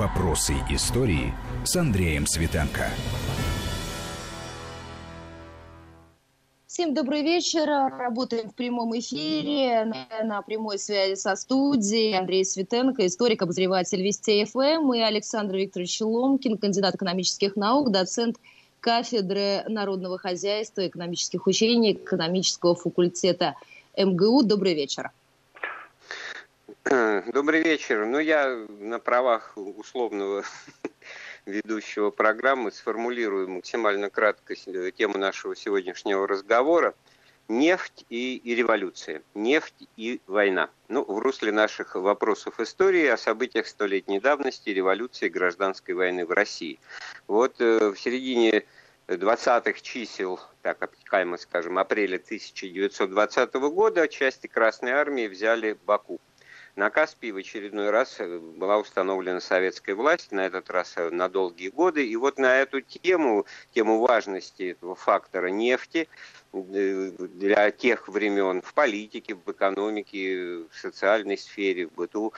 Вопросы истории с Андреем Светенко. Всем добрый вечер. Работаем в прямом эфире на, на прямой связи со студией. Андрей Светенко, историк, обозреватель Вести ФМ, и Александр Викторович Ломкин, кандидат экономических наук, доцент кафедры народного хозяйства, экономических учений, экономического факультета МГУ. Добрый вечер. Добрый вечер. Ну, я на правах условного ведущего программы сформулирую максимально кратко тему нашего сегодняшнего разговора. Нефть и, и революция. Нефть и война. Ну, в русле наших вопросов истории о событиях столетней давности, революции гражданской войны в России. Вот э, в середине 20-х чисел, так обтекаемо скажем, апреля 1920 года части Красной Армии взяли Баку. На Каспии в очередной раз э, была установлена советская власть, на этот раз э, на долгие годы. И вот на эту тему, тему важности этого фактора нефти, для тех времен в политике, в экономике, в социальной сфере, в быту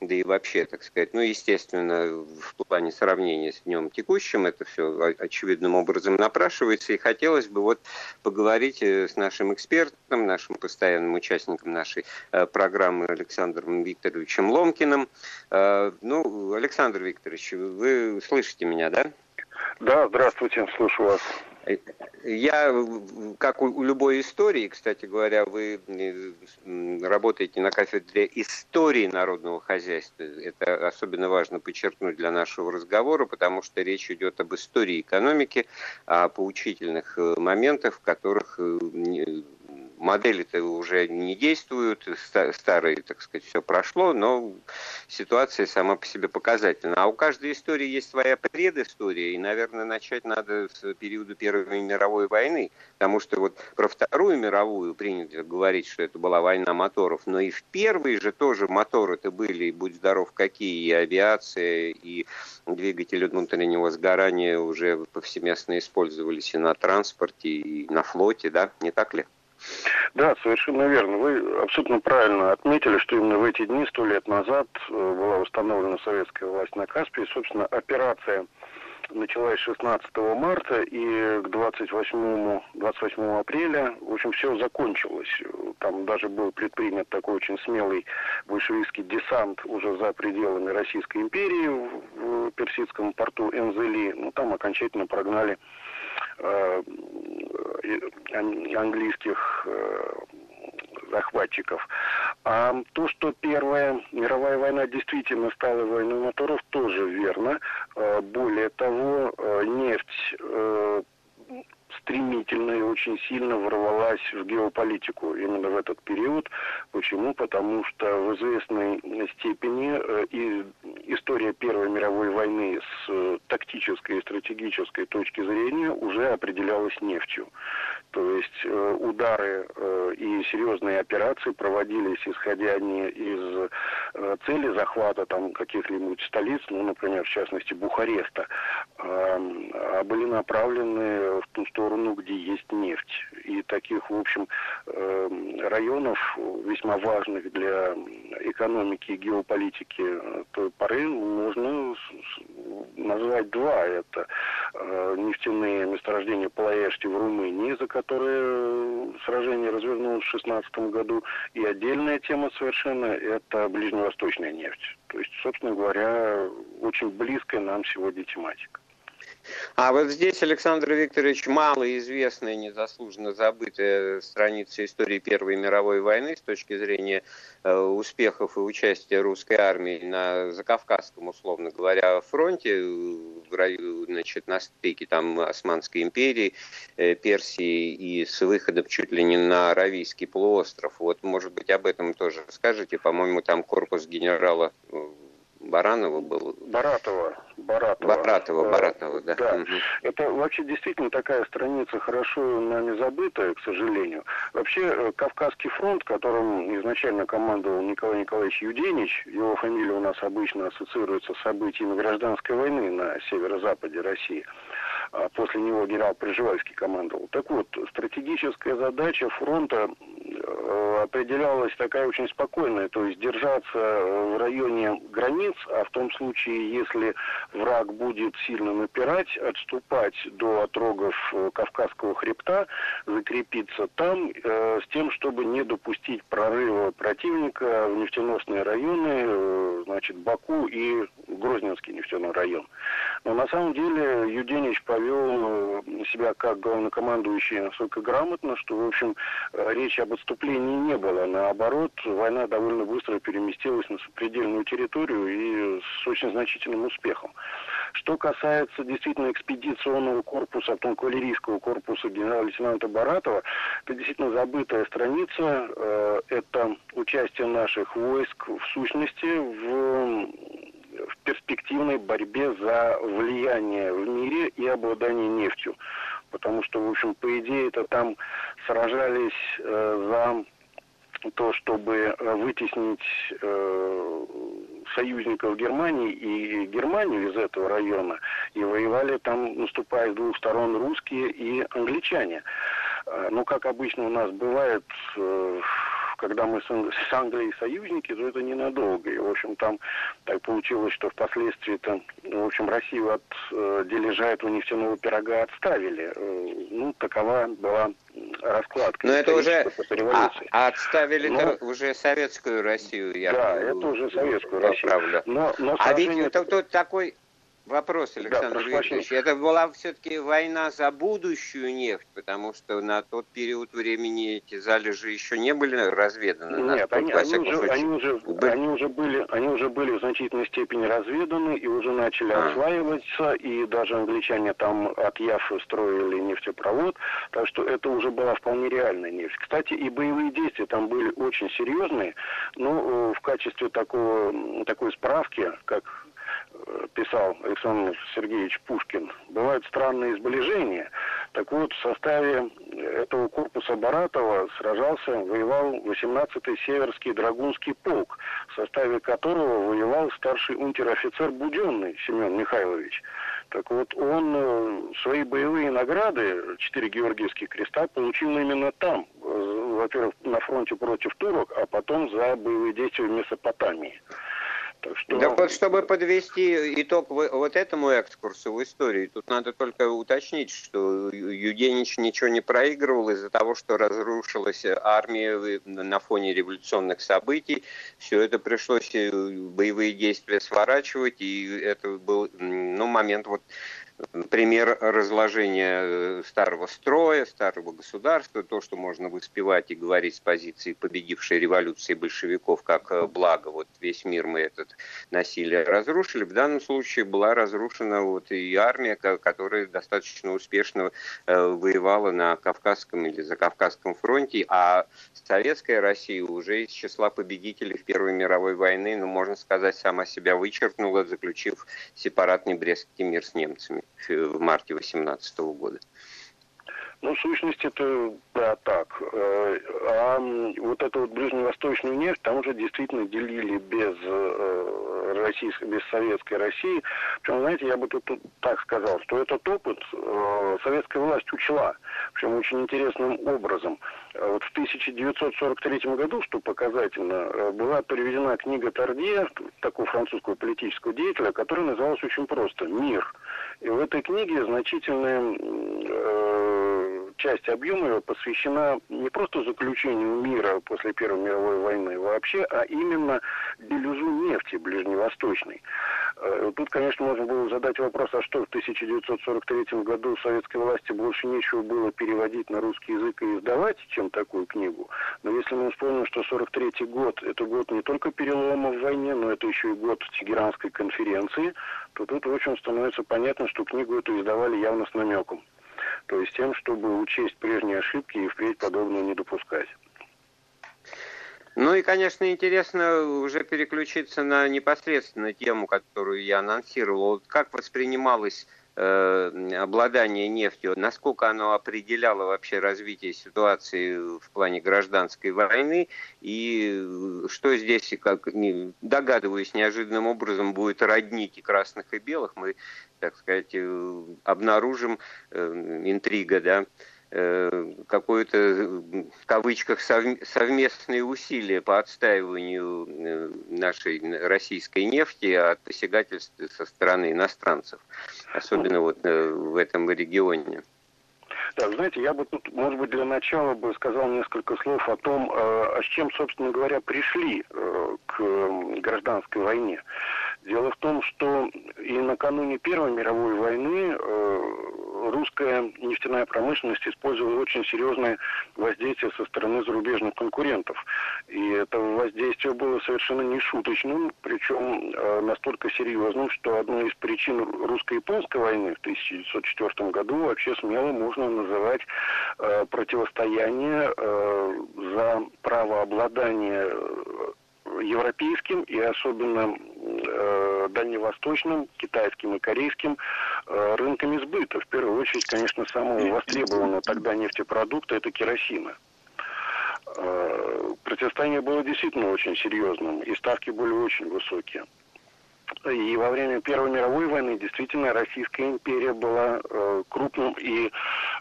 да и вообще, так сказать, ну, естественно, в плане сравнения с днем текущим это все очевидным образом напрашивается, и хотелось бы вот поговорить э, с нашим экспертом, нашим постоянным участником нашей э, программы Александром Викторовичем Ломкиным. Э, ну, Александр Викторович, вы слышите меня, да? Да, здравствуйте, слушаю вас. Я, как у любой истории, кстати говоря, вы работаете на кафедре истории народного хозяйства. Это особенно важно подчеркнуть для нашего разговора, потому что речь идет об истории экономики, о поучительных э, моментах, в которых э, модели-то уже не действуют, старые, так сказать, все прошло, но ситуация сама по себе показательна. А у каждой истории есть своя предыстория, и, наверное, начать надо с периода Первой мировой войны, потому что вот про Вторую мировую принято говорить, что это была война моторов, но и в первой же тоже моторы-то были, и будь здоров какие, и авиация, и двигатели внутреннего сгорания уже повсеместно использовались и на транспорте, и на флоте, да, не так ли? Да, совершенно верно. Вы абсолютно правильно отметили, что именно в эти дни, сто лет назад, э, была установлена советская власть на Каспии. Собственно, операция началась 16 марта и к 28, 28 апреля, в общем, все закончилось. Там даже был предпринят такой очень смелый большевистский десант уже за пределами Российской империи в Персидском порту Энзели. Ну, там окончательно прогнали Э, английских э, захватчиков. А то, что Первая мировая война действительно стала войной моторов, тоже верно. Э, более того, нефть стремительно и очень сильно ворвалась в геополитику именно в этот период. Почему? Потому что в известной степени э, и история Первой мировой войны с э, тактической и стратегической точки зрения уже определялась нефтью. То есть э, удары и серьезные операции проводились исходя не из цели захвата там каких-нибудь столиц, ну, например, в частности, Бухареста, а, а были направлены в ту сторону, где есть нефть. И таких, в общем, эм, районов, весьма важных для экономики и геополитики той поры, можно назвать два. Это э, нефтяные месторождения Плаэшти в Румынии, за которые сражение развернулось в 2016 году. И отдельная тема совершенно – это ближневосточная нефть. То есть, собственно говоря, очень близкая нам сегодня тематика. А вот здесь, Александр Викторович, малоизвестная, незаслуженно забытая страница истории Первой мировой войны с точки зрения э, успехов и участия русской армии на Закавказском, условно говоря, фронте, в, значит, на стыке там Османской империи, э, Персии и с выходом чуть ли не на Аравийский полуостров. Вот, может быть, об этом тоже скажете. По-моему, там корпус генерала э, Баранова был. Баратова. Баратова. Баратова, Баратова, да. да. Угу. Это вообще действительно такая страница хорошо нами забытая, к сожалению. Вообще, э, Кавказский фронт, которым изначально командовал Николай Николаевич Юденич, его фамилия у нас обычно ассоциируется с событиями гражданской войны на северо-западе России. А после него генерал Приживальский командовал. Так вот, стратегическая задача фронта э, определялась такая очень спокойная, то есть держаться в районе границ, а в том случае, если враг будет сильно напирать, отступать до отрогов э, Кавказского хребта, закрепиться там э, с тем, чтобы не допустить прорыва противника в нефтеносные районы, э, значит, Баку и Грозненский нефтяной район. Но на самом деле Юденич повел э, себя как главнокомандующий настолько грамотно, что, в общем, э, речи об отступлении не было. Наоборот, война довольно быстро переместилась на сопредельную территорию и с очень значительным успехом. Что касается действительно экспедиционного корпуса, потом кавалерийского корпуса генерала-лейтенанта Баратова, это действительно забытая страница. Э, это участие наших войск в сущности в в перспективной борьбе за влияние в мире и обладание нефтью. Потому что, в общем, по идее, это там сражались э, за то, чтобы вытеснить э, союзников Германии и Германию из этого района. И воевали там, наступая с двух сторон, русские и англичане. Э, ну, как обычно у нас бывает, э, когда мы с Англией союзники, то это ненадолго. И, в общем, там так получилось, что впоследствии там, в общем, Россию от э, дележа этого нефтяного пирога отставили. Э, ну, такова была раскладка. Но это уже а, а отставили но, уже советскую Россию. Я да, это уже советскую Россию. Правда. Но, но а ведь тут, тут такой Вопрос, Александр да, Викторович. Это была все-таки война за будущую нефть, потому что на тот период времени эти залежи еще не были разведаны. Нет, они, они, уже, они, уже, они, уже были, они уже были в значительной степени разведаны и уже начали а. осваиваться, и даже англичане там от Яфы строили нефтепровод, так что это уже была вполне реальная нефть. Кстати, и боевые действия там были очень серьезные, но э, в качестве такого, такой справки, как писал Александр Сергеевич Пушкин, бывают странные сближения. Так вот, в составе этого корпуса Баратова сражался, воевал 18-й Северский Драгунский полк, в составе которого воевал старший унтер-офицер Буденный Семен Михайлович. Так вот, он э, свои боевые награды, четыре Георгиевских креста, получил именно там. Э, во-первых, на фронте против турок, а потом за боевые действия в Месопотамии. Так что... Так вот, чтобы подвести итог вот этому экскурсу в истории, тут надо только уточнить, что Юденич ничего не проигрывал из-за того, что разрушилась армия на фоне революционных событий. Все это пришлось э, боевые действия сворачивать, и это был ну, момент вот пример разложения э, старого строя, старого государства, то, что можно воспевать и говорить с позиции победившей революции большевиков как э, благо, вот весь мир мы этот насилие разрушили, в данном случае была разрушена вот и армия, которая достаточно успешно э, воевала на Кавказском или за Кавказском фронте, а советская Россия уже из числа победителей в Первой мировой войны, ну, можно сказать, сама себя вычеркнула, заключив сепаратный Брестский мир с немцами в марте 2018 года. Ну, в сущности, это да, так. Э, а вот эту вот ближневосточную нефть там уже действительно делили без э, российской, без советской России. Причем, знаете, я бы тут, тут так сказал, что этот опыт э, советская власть учла. Причем очень интересным образом. Вот в 1943 году, что показательно, была переведена книга Тардье, такого французского политического деятеля, которая называлась очень просто «Мир». И в этой книге значительная часть объема его посвящена не просто заключению мира после Первой мировой войны вообще, а именно дележу нефти ближневосточной. Э, тут, конечно, можно было задать вопрос, а что в 1943 году советской власти больше нечего было переводить на русский язык и издавать, чем такую книгу. Но если мы вспомним, что 43 год – это год не только перелома в войне, но это еще и год Тегеранской конференции, то тут, в общем, становится понятно, что книгу эту издавали явно с намеком. То есть тем, чтобы учесть прежние ошибки и впредь подобное не допускать. Ну и, конечно, интересно уже переключиться на непосредственно тему, которую я анонсировал. Как воспринималось обладание нефтью, насколько оно определяло вообще развитие ситуации в плане гражданской войны, и что здесь, как догадываюсь, неожиданным образом будет роднить и красных, и белых, мы, так сказать, э, обнаружим э, интрига, да, э, какое-то, в кавычках, совместные усилия по отстаиванию э, нашей российской нефти от посягательств со стороны иностранцев, особенно вот в этом регионе. Да, знаете, я бы тут, может быть, для начала бы сказал несколько слов о том, э, с чем, собственно говоря, пришли э, к гражданской войне. Дело в том, что и накануне Первой мировой войны э, русская нефтяная промышленность использовала очень серьезное воздействие со стороны зарубежных конкурентов. И это воздействие было совершенно не шуточным, причем э, настолько серьезным, что одной из причин русско-японской войны в 1904 году вообще смело можно называть э, противостояние за право обладания европейским и особенно э, дальневосточным, китайским и корейским э, рынками сбыта. В первую очередь, конечно, самого востребованного тогда нефтепродукта это керосина. Э, противостояние было действительно очень серьезным, и ставки были очень высокие. И во время Первой мировой войны действительно Российская империя была э, крупным и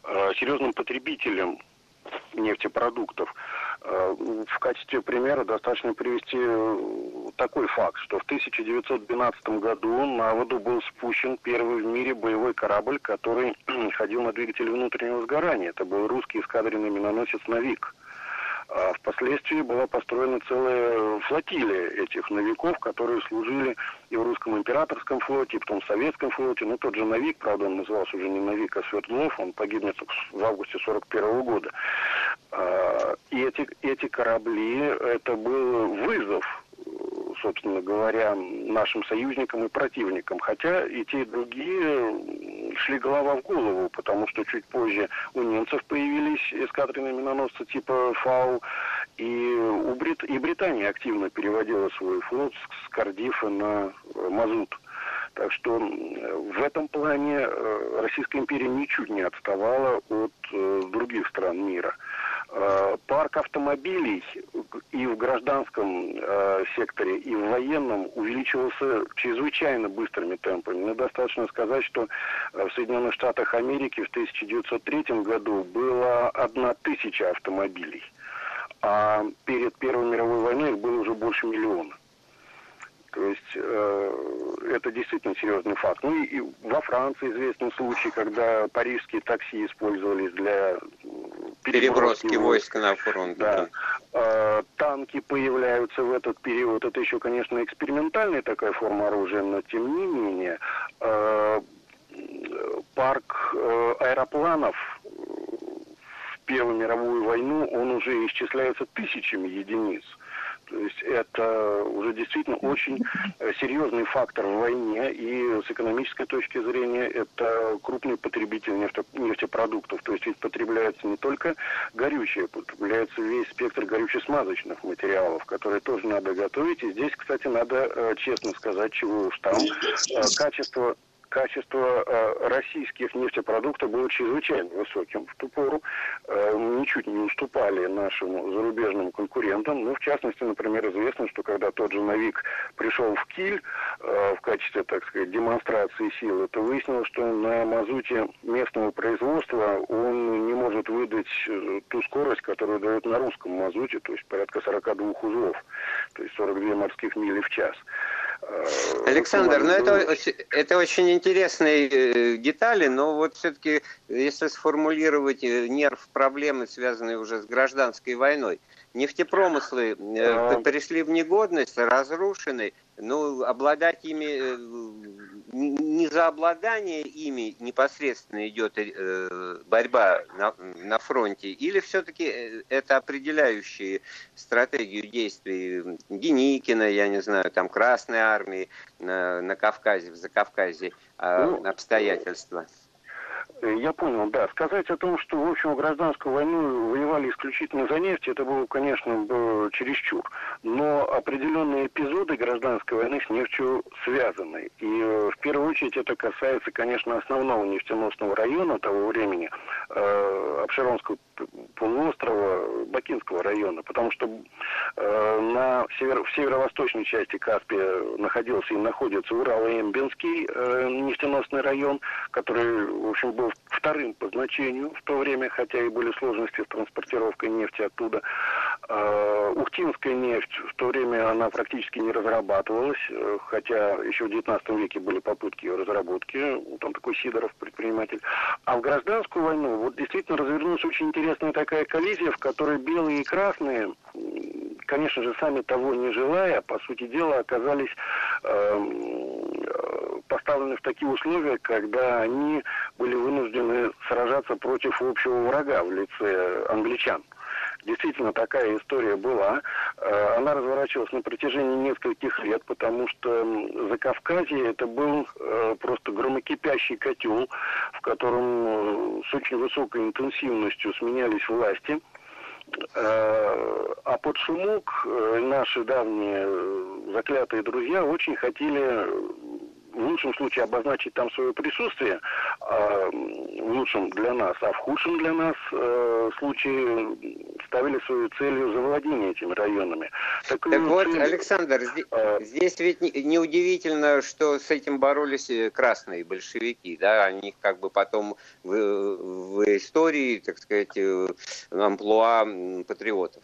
э, серьезным потребителем нефтепродуктов. Э, в качестве примера достаточно привести э, такой факт, что в 1912 году на воду был спущен первый в мире боевой корабль, который ходил на двигателе внутреннего сгорания. Это был русский эскадренный миноносец «Навик». А впоследствии была построена целая флотилия этих новиков, которые служили и в русском императорском флоте, и потом в советском флоте. Ну, тот же Новик, правда, он назывался уже не Новик, а Свердлов, он погибнет в августе 41 года. А, и эти, эти корабли, это был вызов собственно говоря, нашим союзникам и противникам. Хотя и те, и другие шли голова в голову, потому что чуть позже у немцев появились эскадренные миноносцы типа «Фау», и, у Брит... и Британия активно переводила свой флот с Кардифа на э, Мазут. Так что в этом плане э, Российская империя ничуть не отставала от э, других стран мира. Э, парк автомобилей и в гражданском э, секторе, и в военном увеличивался чрезвычайно быстрыми темпами. Но достаточно сказать, что э, в Соединенных Штатах Америки в 1903 году было одна тысяча автомобилей, а перед Первой мировой войной их было уже больше миллиона. То есть э, это действительно серьезный факт. Ну и, и во Франции известен случай, когда парижские такси использовались для переброски войск на фронт. Да. Э, танки появляются в этот период. Это еще, конечно, экспериментальная такая форма оружия, но тем не менее э, парк э, аэропланов в Первую мировую войну он уже исчисляется тысячами единиц. То есть это уже действительно очень э, серьезный фактор в войне, и с экономической точки зрения это крупный потребитель нефте, нефтепродуктов. То есть ведь потребляется не только горючее, потребляется весь спектр горюче-смазочных материалов, которые тоже надо готовить. И здесь, кстати, надо э, честно сказать, чего уж там. Э, качество качество э, российских нефтепродуктов было чрезвычайно высоким в ту пору, э, ничуть не уступали нашим зарубежным конкурентам. Ну, в частности, например, известно, что когда тот же Навик пришел в Киль э, в качестве, так сказать, демонстрации силы, то выяснилось, что на мазуте местного производства он не может выдать э, ту скорость, которую дает на русском мазуте, то есть порядка 42 узлов, то есть 42 морских мили в час. Александр, ну это, это очень интересные э, детали, но вот все-таки, если сформулировать э, нерв проблемы, связанные уже с гражданской войной, нефтепромыслы э, перешли в негодность, разрушены, ну, обладать ими, не за обладание ими непосредственно идет э, борьба на, на фронте, или все-таки это определяющие стратегию действий Деникина, я не знаю, там Красной Армии на, на Кавказе, в Закавказье э, ну, обстоятельства? Э, я понял, да. Сказать о том, что, в общем, гражданскую войну воевали исключительно за нефть, это было, конечно, было чересчур. Но определенные эпизоды гражданской войны с нефтью связаны. И э, в первую очередь это касается, конечно, основного нефтеносного района того времени, э, полуострова, Бакинского района, потому что э, на север, в северо-восточной части Каспия находился и находится Урал-Эмбинский э, нефтеносный район, который, в общем, был вторым по значению в то время, хотя и были сложности с транспортировкой нефти оттуда. Э, Ухтинская нефть в то время она практически не разрабатывалась, э, хотя еще в 19 веке были попытки ее разработки, там такой Сидоров предприниматель. А в гражданскую войну вот действительно развернулась очень интересная такая коллизия, в которой белые и красные, конечно же, сами того не желая, по сути дела, оказались э, поставлены в такие условия, когда они были вынуждены сражаться против общего врага в лице англичан. Действительно, такая история была. Э, она разворачивалась на протяжении нескольких лет, потому что за Кавказе это был э, просто громокипящий котел, в котором э, с очень высокой интенсивностью сменялись власти. А под шумок наши давние заклятые друзья очень хотели в лучшем случае обозначить там свое присутствие, э, в лучшем для нас, а в худшем для нас э, случае ставили свою целью завладение этими районами. Так, так вот, цель... Александр, здесь, а... здесь ведь неудивительно, что с этим боролись э, красные большевики, да, они как бы потом в, в истории, так сказать, э, амплуа патриотов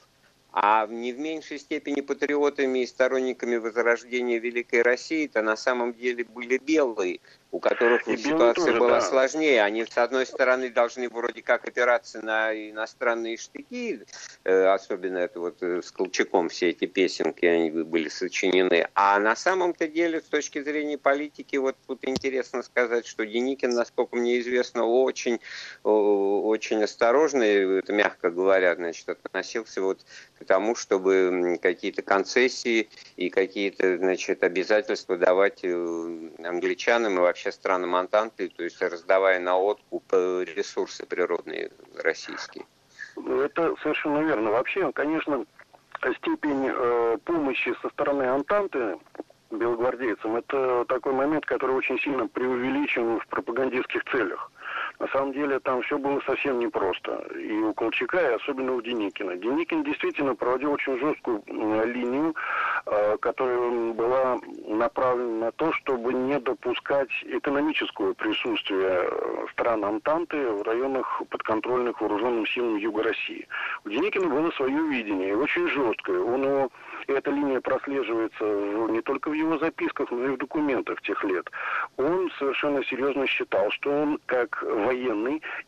а не в меньшей степени патриотами и сторонниками возрождения Великой России, то на самом деле были белые, у которых и ситуация тоже, была да. сложнее. Они, с одной стороны, должны вроде как опираться на иностранные штыки, э, особенно это вот э, с Колчаком все эти песенки, они были сочинены. А на самом-то деле, с точки зрения политики, вот тут интересно сказать, что Деникин, насколько мне известно, очень, очень осторожно, это мягко говоря, значит, относился вот к тому, чтобы какие-то концессии и какие-то, значит, обязательства давать э, англичанам и вообще вообще странам Антанты, то есть раздавая на откуп э, ресурсы природные российские. Ну, это совершенно верно. Вообще, конечно, степень э, помощи со стороны Антанты белогвардейцам, это такой момент, который очень сильно преувеличен в пропагандистских целях. На самом деле там все было совсем непросто. И у Колчака, и особенно у Деникина. Деникин действительно проводил очень жесткую линию, э, которая была направлена на то, чтобы не допускать экономического присутствия э, стран Антанты в районах подконтрольных вооруженным силам Юга России. У Деникина было свое видение, и очень жесткое. Он его и эта линия прослеживается не только в его записках, но и в документах тех лет. Он совершенно серьезно считал, что он, как военный,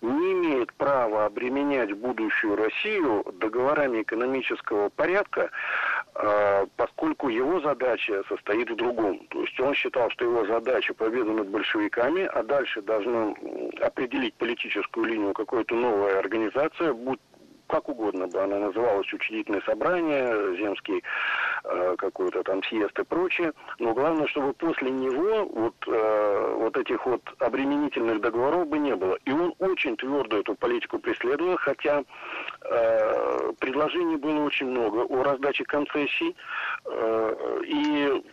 не имеет права обременять будущую Россию договорами экономического порядка, а, поскольку его задача состоит в другом. То есть он считал, что его задача победа над большевиками, а дальше должна определить политическую линию какой-то новая организация, будь как угодно бы она называлась, учредительное собрание, земский э, какой-то там съезд и прочее, но главное, чтобы после него вот, э, вот этих вот обременительных договоров бы не было. И он очень твердо эту политику преследовал, хотя э, предложений было очень много о раздаче концессий, э, и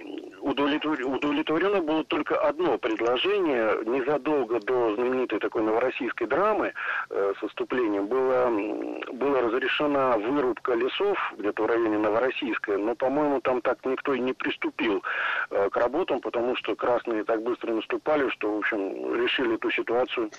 удовлетворено было только одно предложение. Незадолго до знаменитой такой новороссийской драмы э, с выступлением было, была разрешена вырубка лесов где-то в районе Новороссийска, но, по-моему, там так никто и не приступил э, к работам, потому что красные так быстро наступали, что, в общем, решили эту ситуацию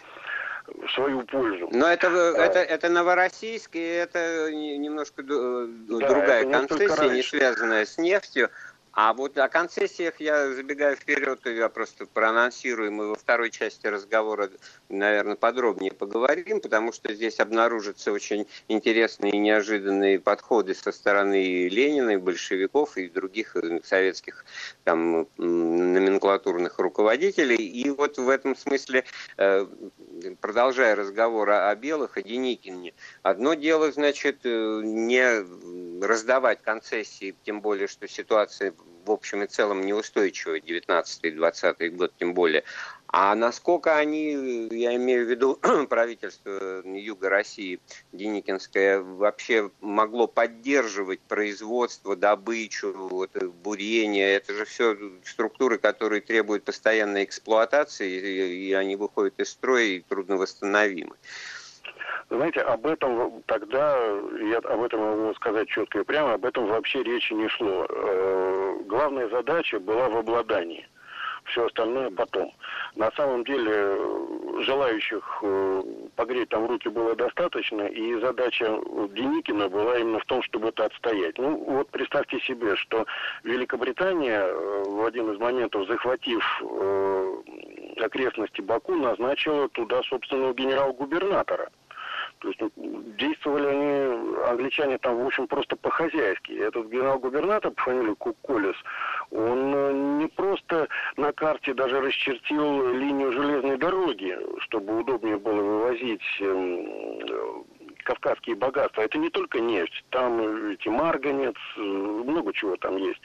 в свою пользу. Но это, а, это, это Новороссийск, и это немножко да, другая концессия, не связанная с нефтью. А вот о концессиях я забегаю вперед, я просто проанонсирую, мы во второй части разговора, наверное, подробнее поговорим, потому что здесь обнаружатся очень интересные и неожиданные подходы со стороны Ленина, и большевиков и других э, советских там, номенклатурных руководителей. И вот в этом смысле, э, продолжая разговор о белых, о Деникине, одно дело, значит, э, не раздавать концессии, тем более, что ситуация в общем и целом неустойчивая, 19-20 год тем более. А насколько они, я имею в виду правительство Юга России, Деникинское, вообще могло поддерживать производство, добычу, вот, бурение, это же все структуры, которые требуют постоянной эксплуатации, и, и они выходят из строя и трудновосстановимы. Знаете, об этом тогда, я об этом могу сказать четко и прямо, об этом вообще речи не шло. Э, главная задача была в обладании. все остальное потом. На самом деле желающих э, погреть там руки было достаточно, и задача Деникина была именно в том, чтобы это отстоять. Ну вот представьте себе, что Великобритания э, в один из моментов, захватив э, окрестности Баку, назначила туда собственного генерал-губернатора. То есть действовали они, англичане там, в общем, просто по-хозяйски. Этот генерал-губернатор по фамилии Куколес, он э, не просто на карте даже расчертил линию железной дороги, чтобы удобнее было вывозить эм, кавказские богатства. Это не только нефть, там эти марганец, э, много чего там есть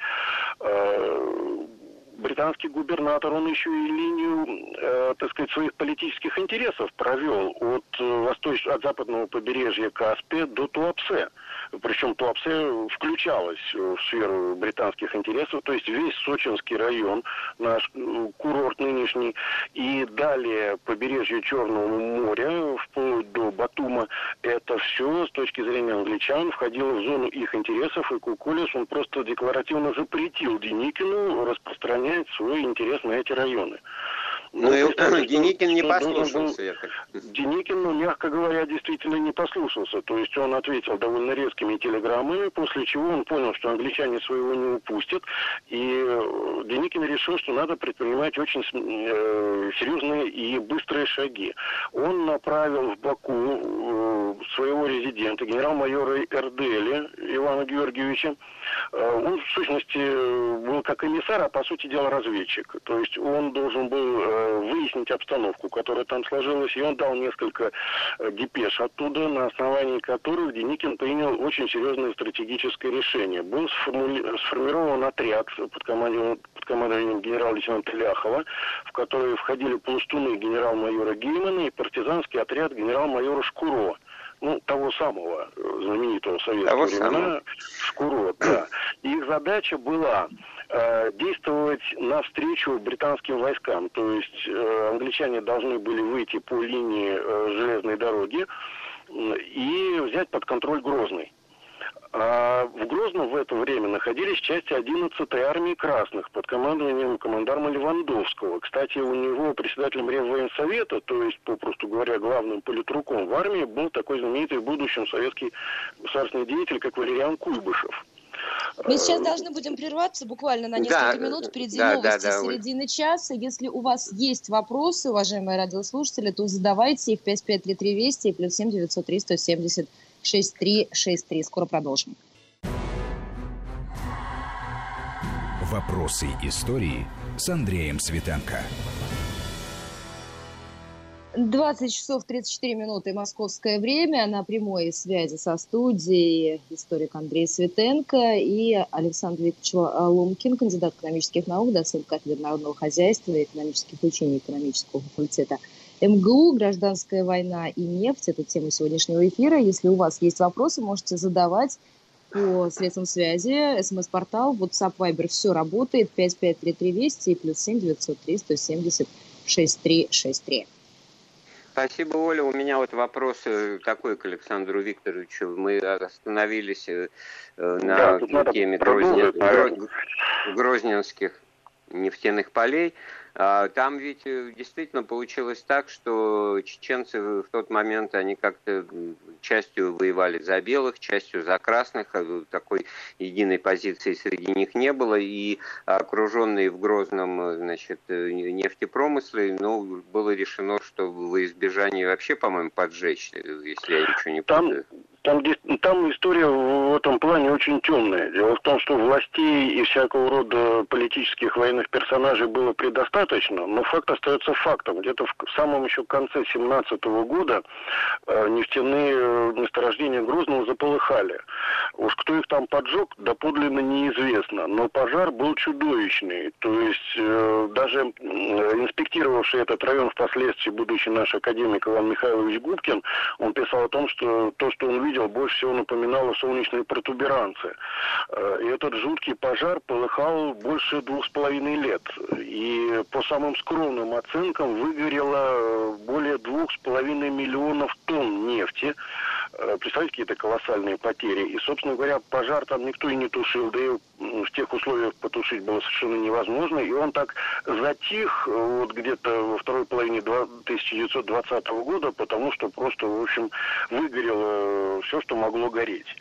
э, британский губернатор, он еще и линию, э, так сказать, своих политических интересов провел от, э, восточ... от западного побережья Каспия до Туапсе. Причем Туапсе включалась в сферу британских интересов, то есть весь Сочинский район, наш э, курорт нынешний, и далее побережье Черного моря, вплоть до Батума, это все с точки зрения англичан входило в зону их интересов, и Кукулес, он просто декларативно запретил Деникину распространять свой интерес на эти районы. Ну, и Деникин не послушался. Деникин, ну, мягко говоря, действительно не послушался. То есть он ответил довольно резкими телеграммами, после чего он понял, что англичане своего не упустят. И э, Деникин решил, что надо предпринимать очень э, серьезные и быстрые шаги. Он направил в Баку э, своего резидента, генерал-майора Эрдели Ивана Георгиевича. Э, он, в сущности, был как комиссар, а по сути дела разведчик. То есть он должен был выяснить обстановку, которая там сложилась, и он дал несколько э, депеш оттуда, на основании которых Деникин принял очень серьезное стратегическое решение. Был сформули... сформирован отряд под командованием, под командованием генерал-лейтенанта Ляхова, в который входили пластуны генерал-майора Геймана и партизанский отряд генерал-майора Шкуро ну, того самого э, знаменитого советского того времена, самого. Шкуро, да. Их задача была Э, действовать навстречу британским войскам. То есть э, англичане должны были выйти по линии э, железной дороги и взять под контроль Грозный. А в Грозном в это время находились части 11-й армии красных под командованием командарма Левандовского. Кстати, у него председателем Реввоенсовета, то есть, попросту говоря, главным политруком в армии, был такой знаменитый в будущем советский государственный деятель, как Валериан Куйбышев. Мы сейчас должны будем прерваться буквально на несколько да, минут. Впереди да, новости да, да, середины часа. Если у вас есть вопросы, уважаемые радиослушатели, то задавайте их 5533 Вести и плюс 7 903 170 6363. Скоро продолжим. Вопросы истории с Андреем Светенко. 20 часов 34 минуты московское время. На прямой связи со студией историк Андрей Светенко и Александр Викторович Ломкин, кандидат экономических наук, доцент кафедры народного хозяйства и экономических учений экономического факультета МГУ, гражданская война и нефть. Это тема сегодняшнего эфира. Если у вас есть вопросы, можете задавать по средствам связи, смс-портал, WhatsApp, Viber, все работает, 5533 Вести и плюс 7 903 170 6363. Спасибо, Оля. У меня вот вопрос такой к Александру Викторовичу. Мы остановились э, на да, теме. Грозненских нефтяных полей. А, там ведь э, действительно получилось так, что чеченцы в тот момент, они как-то частью воевали за белых, частью за красных, а такой единой позиции среди них не было, и окруженные в Грозном э, значит, э, нефтепромыслы, ну, было решено, что во избежание вообще, по-моему, поджечь, если я ничего не. Там там, там история в этом плане очень темная. Дело в том, что властей и всякого рода политических военных персонажей было предостаточно, но факт остается фактом. Где-то в самом еще конце 17 года э, нефтяные э, месторождения Грозного заполыхали. Уж кто их там поджег, доподлинно неизвестно. Но пожар был чудовищный. То есть э, даже инспектировавший этот район впоследствии, будущий наш академик Иван Михайлович Губкин, он писал о том, что то, что он видел, видел, больше всего напоминало солнечные протуберанцы. Э, и этот жуткий пожар полыхал больше двух с половиной лет. И по самым скромным оценкам выгорело более двух с половиной миллионов тонн нефти. Э, представляете, какие-то колоссальные потери. И, собственно говоря, пожар там никто и не тушил, да и в тех условиях потушить было совершенно невозможно. И он так затих э, вот где-то во второй половине 1920 года, потому что просто, в общем, выгорело все, что могло гореть.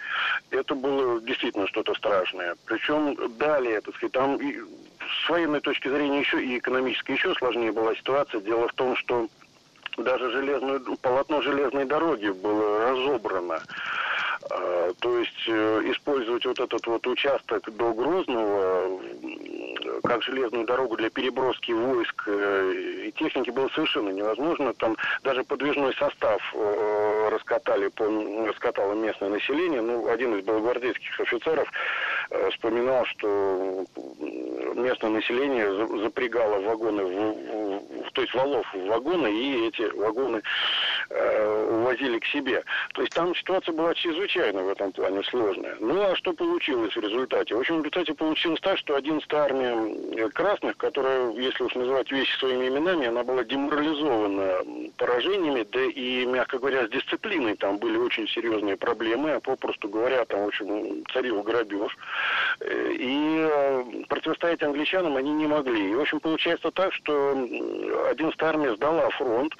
Это было действительно что-то страшное. Причем далее, так сказать, там с военной точки зрения еще и экономически еще сложнее была ситуация. Дело в том, что даже железную, полотно железной дороги было разобрано. А, то есть э, использовать вот этот вот участок до Грозного как железную дорогу для переброски войск э, и техники было совершенно невозможно. Там даже подвижной состав э, раскатали, по, раскатало местное население. Ну, один из белогвардейских офицеров вспоминал, что местное население запрягало вагоны, в, в, то есть валов в вагоны, и эти вагоны э, увозили к себе. То есть там ситуация была чрезвычайно в этом плане сложная. Ну а что получилось в результате? В общем, в результате получилось так, что 11-я армия красных, которая, если уж называть вещи своими именами, она была деморализована поражениями, да и, мягко говоря, с дисциплиной там были очень серьезные проблемы, а попросту говоря, там, в общем, царил грабеж. Э, и э, противостоять англичанам они не могли. И, в общем, получается так, что 11-я армия сдала фронт,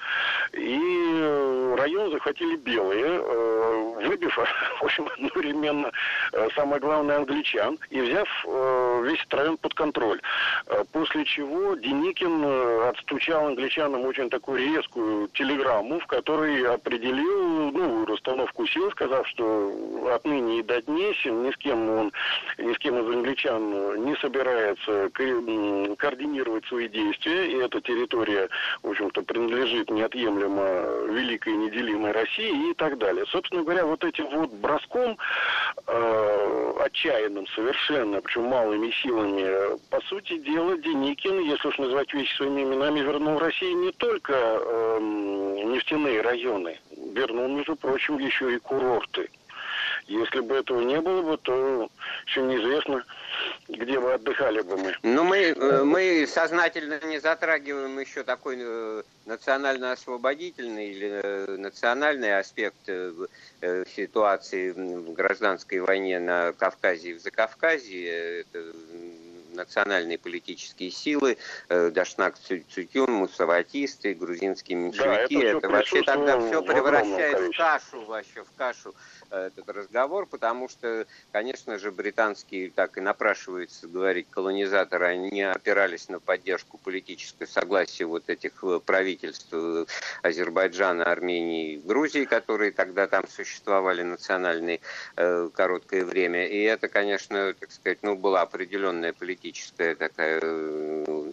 и э, район захватили белые, выбив, в общем, одновременно самое главное англичан, и взяв весь этот район под контроль. После чего Деникин отстучал англичанам очень такую резкую телеграмму, в которой определил ну, расстановку сил, сказав, что отныне и до дней ни с кем он, ни с кем из англичан не собирается координировать свои действия, и эта территория, в общем-то, принадлежит неотъемлемо великой неделимой России и так далее. Собственно говоря, вот этим вот броском э, отчаянным совершенно, причем малыми силами, по сути дела, Деникин, если уж называть вещи своими именами, вернул России не только э, нефтяные районы, вернул, между прочим, еще и курорты. Если бы этого не было бы, то еще неизвестно, где бы отдыхали бы мы. Ну, мы, э, мы сознательно не затрагиваем еще такой э, национально-освободительный или э, национальный аспект ситуации в гражданской войне на Кавказе и в Закавказье. Это национальные политические силы, Дашнак Цютюн, мусаватисты, грузинские меньшевики. Да, это, это вообще тогда все превращает в кашу вообще, в кашу этот разговор, потому что, конечно же, британские, так и напрашивается говорить, колонизаторы, они опирались на поддержку политического согласия вот этих э, правительств э, Азербайджана, Армении, Грузии, которые тогда там существовали национальные э, короткое время. И это, конечно, так сказать, ну, была определенная политическая такая, ну,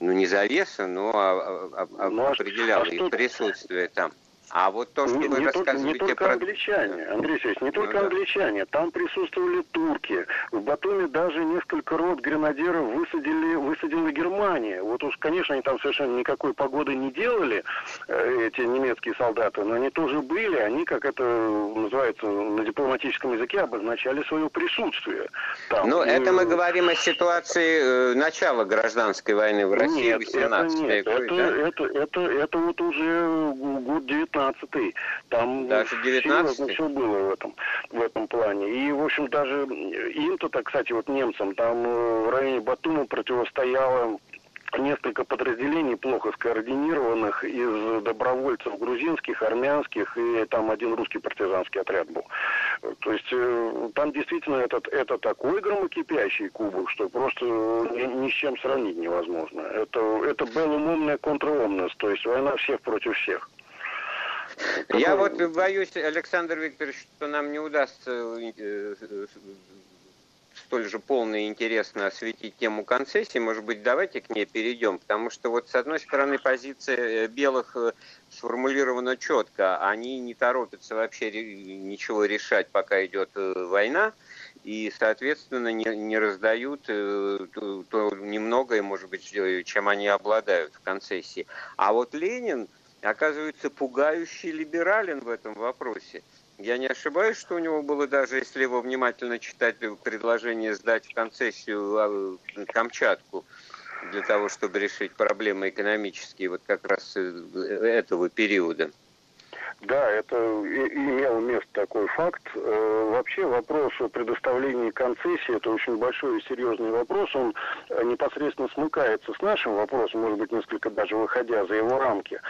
не завеса, но а, а, а, определяла их присутствие там. А вот то, что не, вы не рассказываете... Не только про... англичане, Андрей Сергеевич, не ну только ну, англичане. Там присутствовали турки. В Батуми даже несколько рот гренадеров высадили, высадила Германия. Вот уж, конечно, они там совершенно никакой погоды не делали, э, эти немецкие солдаты, но они тоже были. Они, как это называется на дипломатическом языке, обозначали свое присутствие. Там. Ну, это мы говорим о ситуации э, начала гражданской войны в России нет, 18 это нет, это, да? это, это, это вот уже год 19 19 Там даже 19 все было в этом, в этом плане. И, в общем, даже им-то, кстати, вот немцам, там э, в районе Батума противостояло несколько подразделений плохо скоординированных из добровольцев грузинских, армянских, и там один русский партизанский отряд был. То есть э, там действительно этот, это такой громокипящий кубок, что просто ни, ни с чем сравнить невозможно. Это, это белумомная контраомность, то есть война всех против всех. Я вот боюсь, Александр Викторович, что нам не удастся э, столь же полно и интересно осветить тему концессии. Может быть, давайте к ней перейдем, потому что вот с одной стороны позиция э, белых э, сформулирована четко. Они не торопятся вообще ничего решать, пока идет война и, соответственно, не, не раздают то, то немногое, может быть, чем они обладают в концессии. А вот Ленин оказывается пугающе либерален в этом вопросе. Я не ошибаюсь, что у него было даже, если его внимательно читать, предложение сдать в концессию а, Камчатку для того, чтобы решить проблемы экономические вот как раз э, этого периода. Да, это имел место такой факт. Э, вообще вопрос о предоставлении концессии – это очень большой и серьезный вопрос. Он э, непосредственно смыкается с нашим вопросом, может быть, несколько даже выходя за его рамки.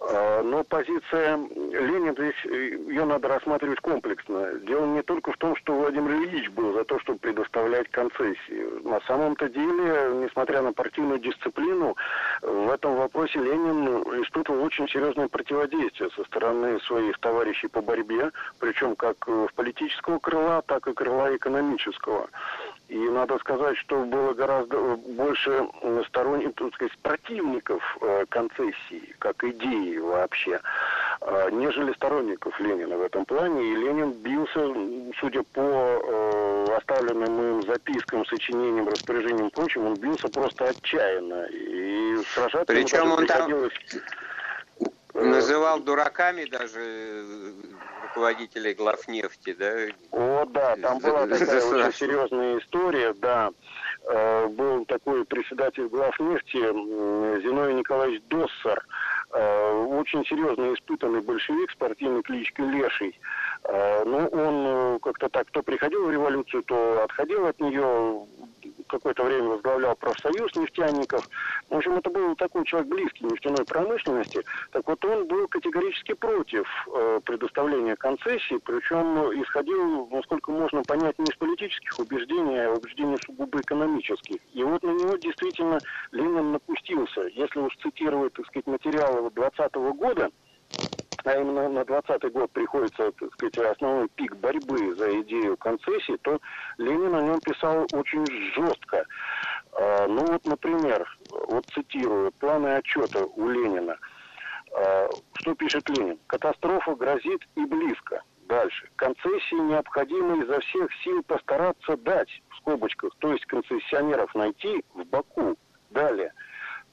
Э, но позиция Ленина здесь, ее надо рассматривать комплексно. Дело не только в том, что Владимир Ильич был за то, чтобы предоставлять концессии. На самом-то деле, несмотря на партийную дисциплину, в этом вопросе Ленин испытывал очень серьезное противодействие со стороны своих товарищей по борьбе, причем как в политического крыла, так и крыла экономического. И надо сказать, что было гораздо больше сторонников, так сказать, противников э, концессии, как идеи вообще, э, нежели сторонников Ленина в этом плане. И Ленин бился, судя по э, оставленным им запискам, сочинениям, распоряжениям и прочим, он бился просто отчаянно. И сражаться Причем он приходилось... там Называл дураками даже э, руководителей главнефти, да? О, да, там была такая очень серьезная история, да. Э, был такой председатель главнефти Зиновий Николаевич Доссер, э, очень серьезно испытанный большевик, спортивной кличкой Леший. Ну, он как-то так, то приходил в революцию, то отходил от нее, какое-то время возглавлял профсоюз нефтяников. В общем, это был такой человек близкий нефтяной промышленности. Так вот, он был категорически против э, предоставления концессий, причем исходил, насколько можно понять, не из политических убеждений, а убеждений сугубо экономических. И вот на него действительно Ленин напустился. Если уж цитировать, так сказать, материалы 20 года, именно на 20 год приходится, так сказать, основной пик борьбы за идею концессии, то Ленин о нем писал очень жестко. А, ну вот, например, вот цитирую, планы отчета у Ленина. А, что пишет Ленин? Катастрофа грозит и близко. Дальше. Концессии необходимо изо всех сил постараться дать, в скобочках, то есть концессионеров найти в Баку. Далее.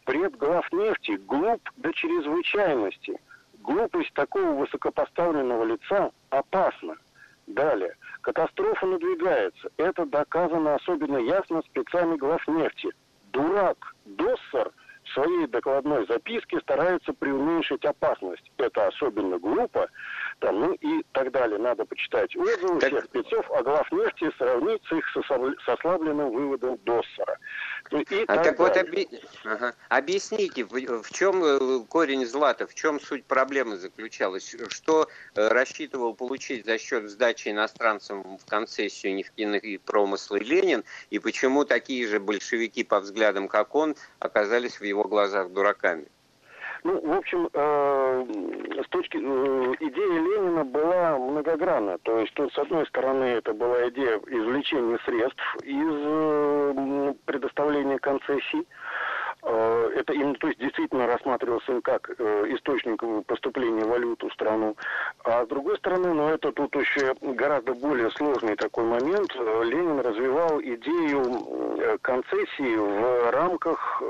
Пред нефти глуп до чрезвычайности – Глупость такого высокопоставленного лица опасна. Далее. Катастрофа надвигается. Это доказано особенно ясно спецами главнефти. Дурак, Доссер в своей докладной записке старается преуменьшить опасность. Это особенно глупо. Там, ну и так далее. Надо почитать отзывы всех спецов, а главнефти сравнить с их с ослабленным выводом Доссера. Ну, и а так, так вот оби... ага. объясните, в, в чем э, корень злата, в чем суть проблемы заключалась? Что э, рассчитывал получить за счет сдачи иностранцам в концессию нефтяные промыслы Ленин, и почему такие же большевики по взглядам, как он, оказались в его глазах дураками? Ну, в общем, э, с точки э, идея Ленина была многогранна. То есть, тут, с одной стороны, это была идея извлечения средств из э, предоставления концессий. Это именно, то есть действительно рассматривался как э, источник поступления валют в страну. А с другой стороны, но ну, это тут еще гораздо более сложный такой момент. Э, Ленин развивал идею концессии в рамках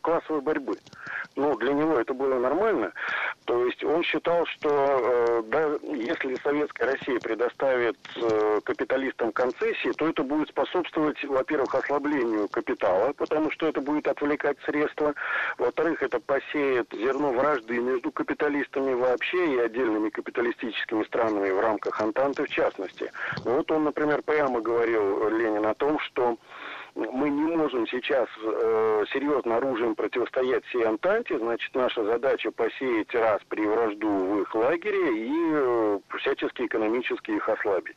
классовой борьбы. Ну, для него это было нормально. То есть он считал, что да, если Советская Россия предоставит капиталистам концессии, то это будет способствовать, во-первых, ослаблению капитала, потому что это будет отвлекать средства средства. Во-вторых, это посеет зерно вражды между капиталистами вообще и отдельными капиталистическими странами в рамках Антанты в частности. Вот он, например, прямо говорил, Ленин, о том, что мы не можем сейчас э, серьезно оружием противостоять всей Антанте, значит, наша задача посеять раз при вражду в их лагере и э, всячески экономически их ослабить.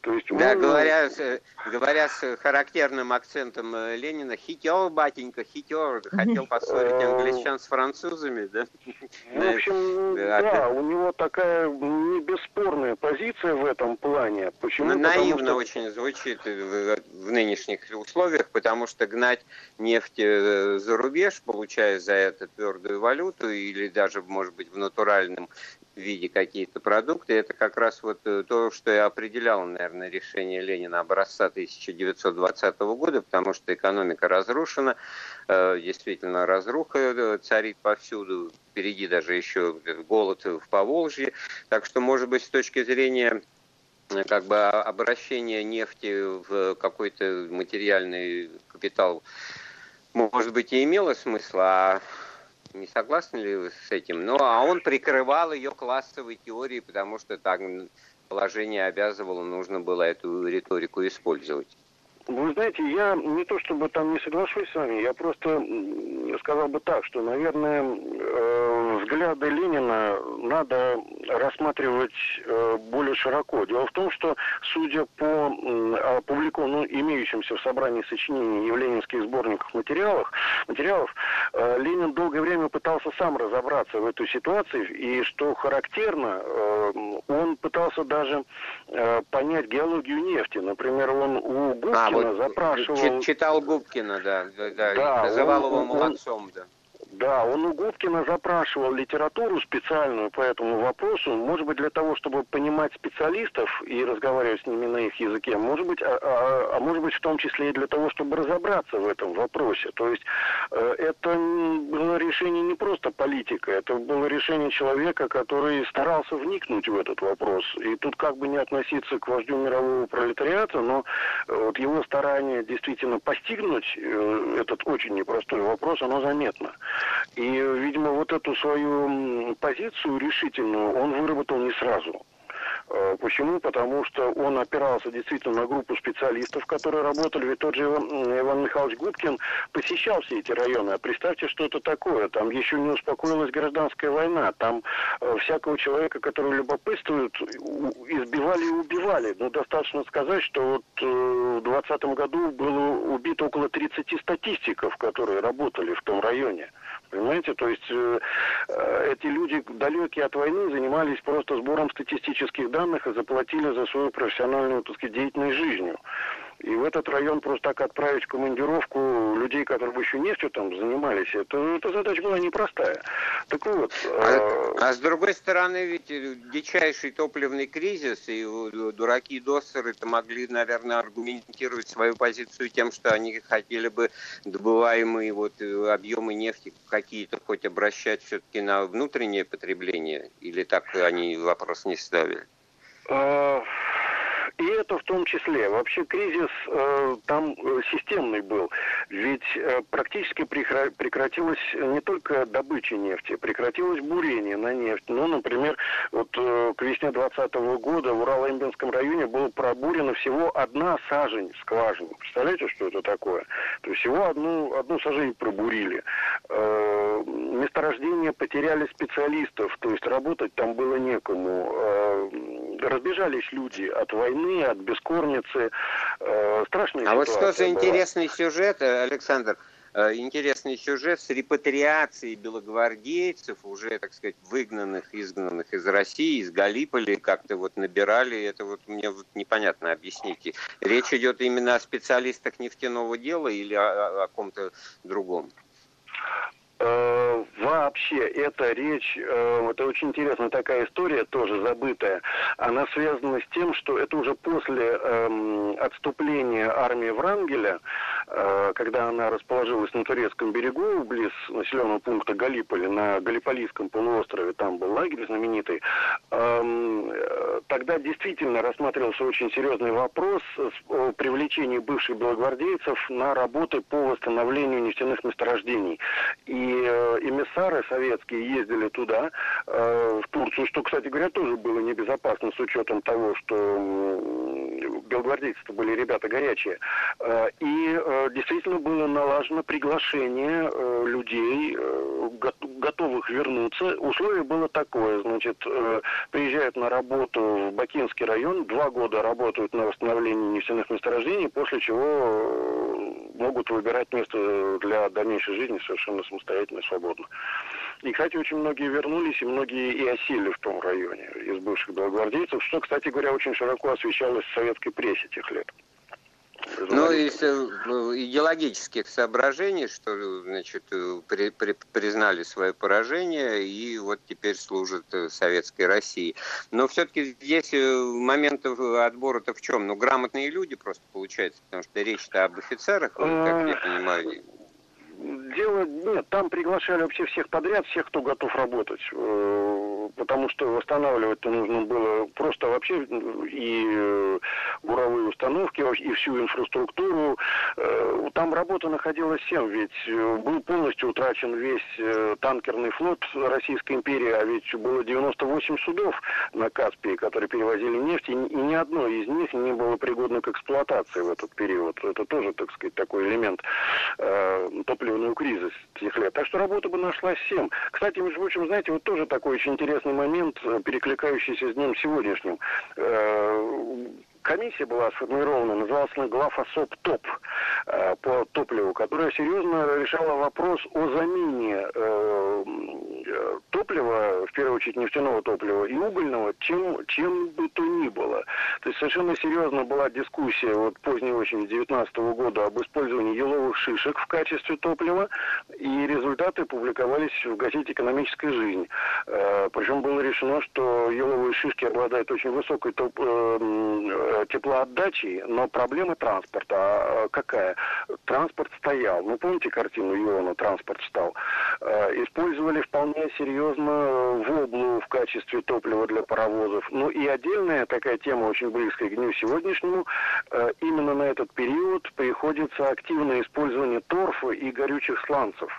То есть да, мы... говоря, с, говоря с характерным акцентом э, Ленина, хитер, батенька, хитер, хотел поссорить англичан с французами, да? В общем, да, у него такая не бесспорная позиция в этом плане. Почему? Ну, наивно очень звучит в нынешних условиях условиях, потому что гнать нефть э, за рубеж, получая за это твердую валюту или даже, может быть, в натуральном виде какие-то продукты, это как раз вот э, то, что и определяло, наверное, решение Ленина образца 1920 года, потому что экономика разрушена, э, действительно разруха царит повсюду, впереди даже еще голод в Поволжье, так что, может быть, с точки зрения как бы обращение нефти в какой-то материальный капитал, может быть, и имело смысл, а Не согласны ли вы с этим? Ну, а он прикрывал ее классовой теорией, потому что так положение обязывало, нужно было эту риторику использовать. Вы знаете, я не то чтобы там не соглашусь с вами, я просто сказал бы так, что, наверное, э, взгляды Ленина надо рассматривать э, более широко. Дело в том, что, судя по опубликованным, ну, имеющимся в собрании сочинений и в ленинских сборниках материалах, материалов, э, Ленин долгое время пытался сам разобраться в этой ситуации, и что характерно, он пытался даже понять геологию нефти. Например, он у Губкина а, вот запрашивал... Читал Губкина, да, да, да называл он, его молодцом, он, да. Да, он у Губкина запрашивал литературу специальную по этому вопросу, может быть, для того, чтобы понимать специалистов и разговаривать с ними на их языке, может быть, а, а, а может быть, в том числе и для того, чтобы разобраться в этом вопросе. То есть э, это было решение не просто политика, это было решение человека, который старался вникнуть в этот вопрос. И тут как бы не относиться к вождю мирового пролетариата, но э, вот его старание действительно постигнуть э, этот очень непростой вопрос, оно заметно. И, видимо, вот эту свою позицию решительную он выработал не сразу. Э, почему? Потому что он опирался действительно на группу специалистов, которые работали. Ведь тот же Иван, Иван Михайлович Гудкин посещал все эти районы. А представьте, что это такое. Там еще не успокоилась гражданская война. Там э, всякого человека, который любопытствует, избивали и убивали. Но достаточно сказать, что вот э, в 2020 году было убито около 30 статистиков, которые работали в том районе. Понимаете, то есть э, э, эти люди далекие от войны занимались просто сбором статистических данных и заплатили за свою профессиональную, так сказать, деятельность жизнью. И в этот район просто так отправить в командировку людей, которые еще нефтью там занимались, это, эта задача была непростая. Так вот... А, а с другой стороны, ведь дичайший топливный кризис, и дураки доссеры это могли, наверное, аргументировать свою позицию тем, что они хотели бы добываемые вот объемы нефти какие-то хоть обращать все-таки на внутреннее потребление, или так они вопрос не ставили? И это в том числе. Вообще кризис э, там э, системный был. Ведь э, практически прекра- прекратилась не только добыча нефти, прекратилось бурение на нефть. Ну, например, вот э, к весне 2020 года в Урало-Имбинском районе было пробурено всего одна сажень скважины. Представляете, что это такое? То есть всего одну, одну сажень пробурили. Э, месторождения потеряли специалистов, то есть работать там было некому. Э, разбежались люди от войны войны, от бескормицы. Э, страшная А вот что за интересный сюжет, э, Александр? Э, интересный сюжет с репатриацией белогвардейцев, уже, так сказать, выгнанных, изгнанных из России, из Галиполи, как-то вот набирали. Это вот мне вот непонятно, объясните. Речь идет именно о специалистах нефтяного дела или о, о ком-то другом? Э, вообще эта речь, э, это очень интересная такая история, тоже забытая. Она связана с тем, что это уже после э, отступления армии Врангеля, когда она расположилась на турецком берегу, близ населенного пункта Галиполи, на Галиполийском полуострове, там был лагерь знаменитый, эм, э, тогда действительно рассматривался очень серьезный вопрос о привлечении бывших белогвардейцев на работы по восстановлению нефтяных месторождений. И э, эмиссары советские ездили туда, э, в Турцию, что, кстати говоря, тоже было небезопасно с учетом того, что белгвардейцы были ребята горячие. Э, и действительно было налажено приглашение людей, готовых вернуться. Условие было такое, значит, приезжают на работу в Бакинский район, два года работают на восстановлении нефтяных месторождений, после чего могут выбирать место для дальнейшей жизни совершенно самостоятельно самостоятельно, свободно. И, кстати, очень многие вернулись, и многие и осели в том районе из бывших белогвардейцев, что, кстати говоря, очень широко освещалось в советской прессе тех лет. Ну, из э, идеологических соображений, что, значит, при, при, признали свое поражение и вот теперь служат э, советской России. Но все-таки здесь э, момент отбора-то в чем? Ну, грамотные люди просто получается, потому что речь-то об офицерах, как я понимаю, дело нет, там приглашали вообще всех подряд, всех, кто готов работать, э, потому что восстанавливать-то нужно было просто вообще и буровые установки и всю инфраструктуру. Э, там работа находилась всем, ведь э, был полностью утрачен весь э, танкерный флот Российской империи, а ведь было 98 судов на Каспии, которые перевозили нефть, и ни одно из них не было пригодно к эксплуатации в этот период. Это тоже, так сказать, такой элемент э, топливного кризиса тех лет. Так что работа бы нашлась всем. Кстати, между прочим, знаете, вот тоже такой очень интересный момент, перекликающийся с днем сегодняшним. Э, комиссия была сформирована, называлась она главособ ТОП э, по топливу, которая серьезно решала вопрос о замене э, э, топлива, в первую очередь нефтяного топлива и угольного, чем, чем бы то ни было. То есть совершенно серьезно была дискуссия вот поздней осени 2019 года об использовании еловых шишек в качестве топлива, и результаты публиковались в газете «Экономическая жизнь». Э, причем было решено, что еловые шишки обладают очень высокой топ, э, теплоотдачей, но проблема транспорта а какая? Транспорт стоял. Ну, помните картину Иона «Транспорт стал»? Э, использовали вполне серьезно воблу в качестве топлива для паровозов. Ну и отдельная такая тема, очень близкая к дню сегодняшнему, э, именно на этот период приходится активное использование торфа и горючих сланцев.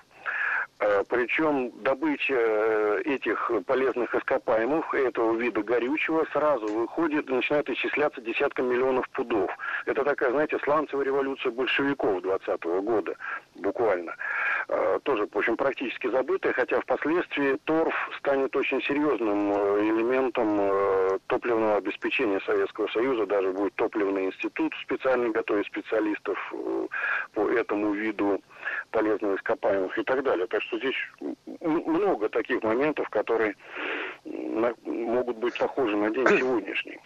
Э, Причем добыча э, этих полезных ископаемых, этого вида горючего, сразу выходит, начинает исчисляться десятками миллионов пудов. Это такая, знаете, сланцевая революция большевиков 20 -го года, буквально. Э, тоже, в общем, практически забытая, хотя впоследствии торф станет очень серьезным элементом топливного обеспечения Советского Союза, даже будет топливный институт специальный готовить специалистов по этому виду полезных ископаемых и так далее. Так что здесь много таких моментов, которые могут быть похожи на день сегодняшний.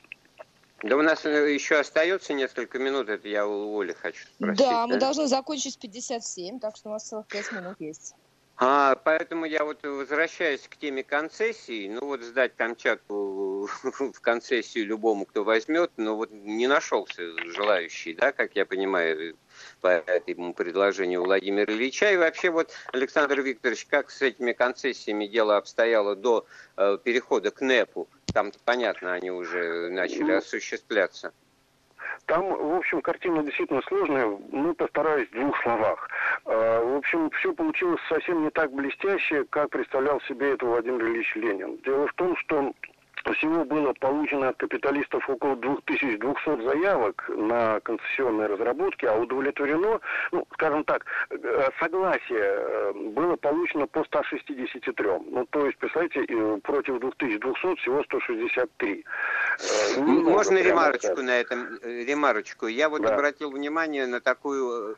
Да у нас э, еще остается несколько минут, это я у Оли хочу спросить. Да, да? мы должны закончить в 57, так что у нас целых 5 минут есть. А, поэтому я вот возвращаюсь к теме концессий. Ну вот сдать Камчатку в концессию любому, кто возьмет, но вот не нашелся желающий, да, как я понимаю, по этому предложению Владимира Ильича. И вообще вот, Александр Викторович, как с этими концессиями дело обстояло до э, перехода к НЭПу? Там, понятно, они уже начали ну, осуществляться. Там, в общем, картина действительно сложная. Ну, постараюсь в двух словах. Э, в общем, все получилось совсем не так блестяще, как представлял себе это Владимир Ильич Ленин. Дело в том, что всего было получено от капиталистов около 2200 заявок на концессионные разработки, а удовлетворено, ну, скажем так, э, согласие э, было получено по 163. Ну, то есть, представляете, против 2200 всего 163. Э, Немного, Можно ремарочку так. на этом? Ремарочку. Я вот да. обратил внимание на такую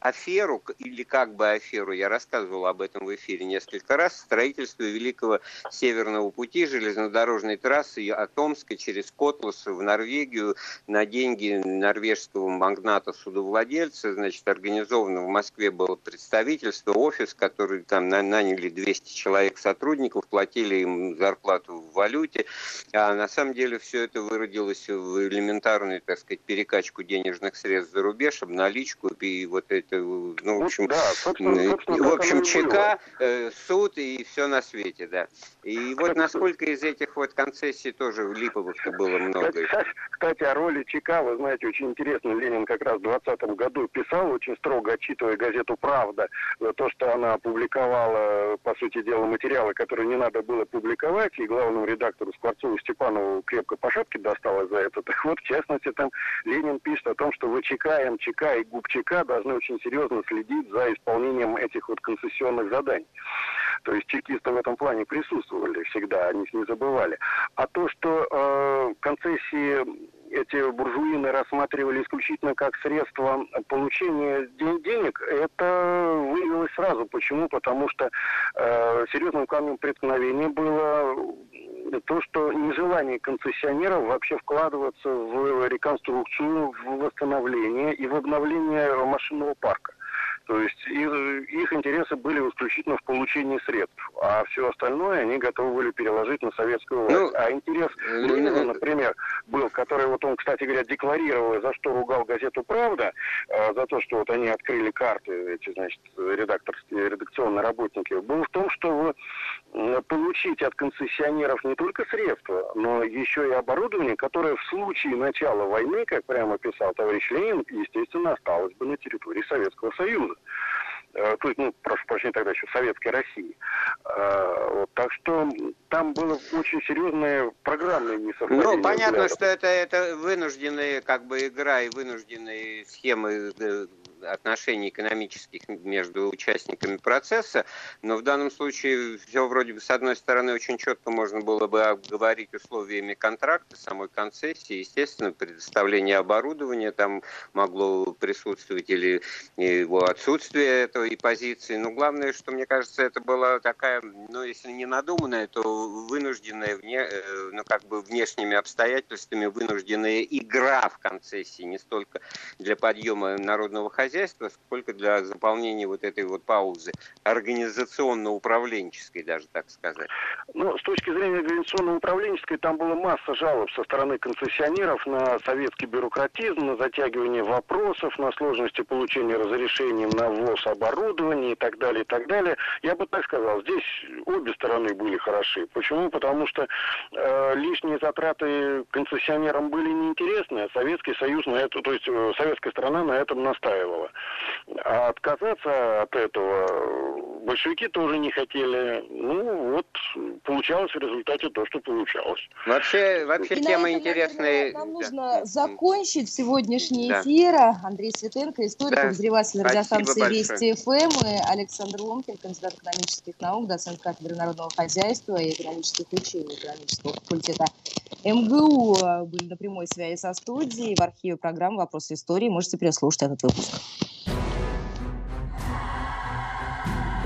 аферу, или как бы аферу, я рассказывал об этом в эфире несколько раз, строительство Великого Северного пути железнодорожной железной трассы от Омска через Котлас в Норвегию на деньги норвежского магната-судовладельца. Значит, организовано в Москве было представительство, офис, который там наняли 200 человек сотрудников, платили им зарплату в валюте. А на самом деле все это выродилось в элементарную, так сказать, перекачку денежных средств за рубеж, обналичку и вот это, ну, в общем, да, собственно, собственно, в общем ЧК, э, суд и все на свете, да. И вот насколько из этих вот концессий тоже липовых-то было много. Кстати, кстати, о роли ЧК, вы знаете, очень интересно, Ленин как раз в 20 году писал, очень строго отчитывая газету «Правда», за то, что она опубликовала, по сути дела, материалы, которые не надо было публиковать, и главному редактору Скворцову Степанову крепко по шапке досталось за это. Так вот, в частности, там Ленин пишет о том, что ВЧК, МЧК и ГУПЧК должны очень серьезно следить за исполнением этих вот концессионных заданий. То есть чекисты в этом плане присутствовали всегда, они не забывали. А то, что э, концессии эти буржуины рассматривали исключительно как средство получения денег, это выявилось сразу. Почему? Потому что э, серьезным камнем преткновения было то, что нежелание концессионеров вообще вкладываться в реконструкцию, в восстановление и в обновление машинного парка. То есть их, интересы были исключительно в получении средств, а все остальное они готовы были переложить на советскую власть. Ну, а интерес ну, Ленина, ну, например, был, который вот он, кстати говоря, декларировал, за что ругал газету «Правда», э, за то, что вот они открыли карты, эти, значит, редакторские, редакционные работники, был в том, что получить от концессионеров не только средства, но еще и оборудование, которое в случае начала войны, как прямо писал товарищ Ленин, естественно, осталось бы на территории Советского Союза. Э, то есть, ну, прошу прощения, тогда еще Советской России. Э, вот, так что там было очень серьезное программное несовпадение. Ну, понятно, взглядов. что это, это вынужденные как бы игра и вынужденные схемы э, отношений экономических между участниками процесса, но в данном случае все вроде бы с одной стороны очень четко можно было бы обговорить условиями контракта, самой концессии, естественно, предоставление оборудования там могло присутствовать или его отсутствие этой позиции, но главное, что мне кажется, это была такая, ну если не надуманная, то вынужденная, вне, э, ну как бы внешними обстоятельствами вынужденная игра в концессии, не столько для подъема народного хозяйства, хозяйства, сколько для заполнения вот этой вот паузы, организационно-управленческой даже, так сказать. Ну, с точки зрения организационно-управленческой, там была масса жалоб со стороны концессионеров на советский бюрократизм, на затягивание вопросов, на сложности получения разрешений на ввоз оборудования и так далее, и так далее. Я бы так сказал, здесь обе стороны были хороши. Почему? Потому что э, лишние затраты концессионерам были неинтересны, а Советский Союз на это, то есть э, советская страна на этом настаивала этого. А отказаться от этого большевики тоже не хотели. Ну, вот получалось в результате то, что получалось. Вообще, вообще тема этом, интересная. Нам нужно да. закончить сегодняшний да. эфир. Андрей Светенко, историк, да. обозреватель радиостанции Вести ФМ, и Александр Ломкин, кандидат экономических наук, доцент кафедры народного хозяйства и экономических учений экономического факультета МГУ были на прямой связи со студией. В архиве программы «Вопросы истории» можете переслушать этот выпуск.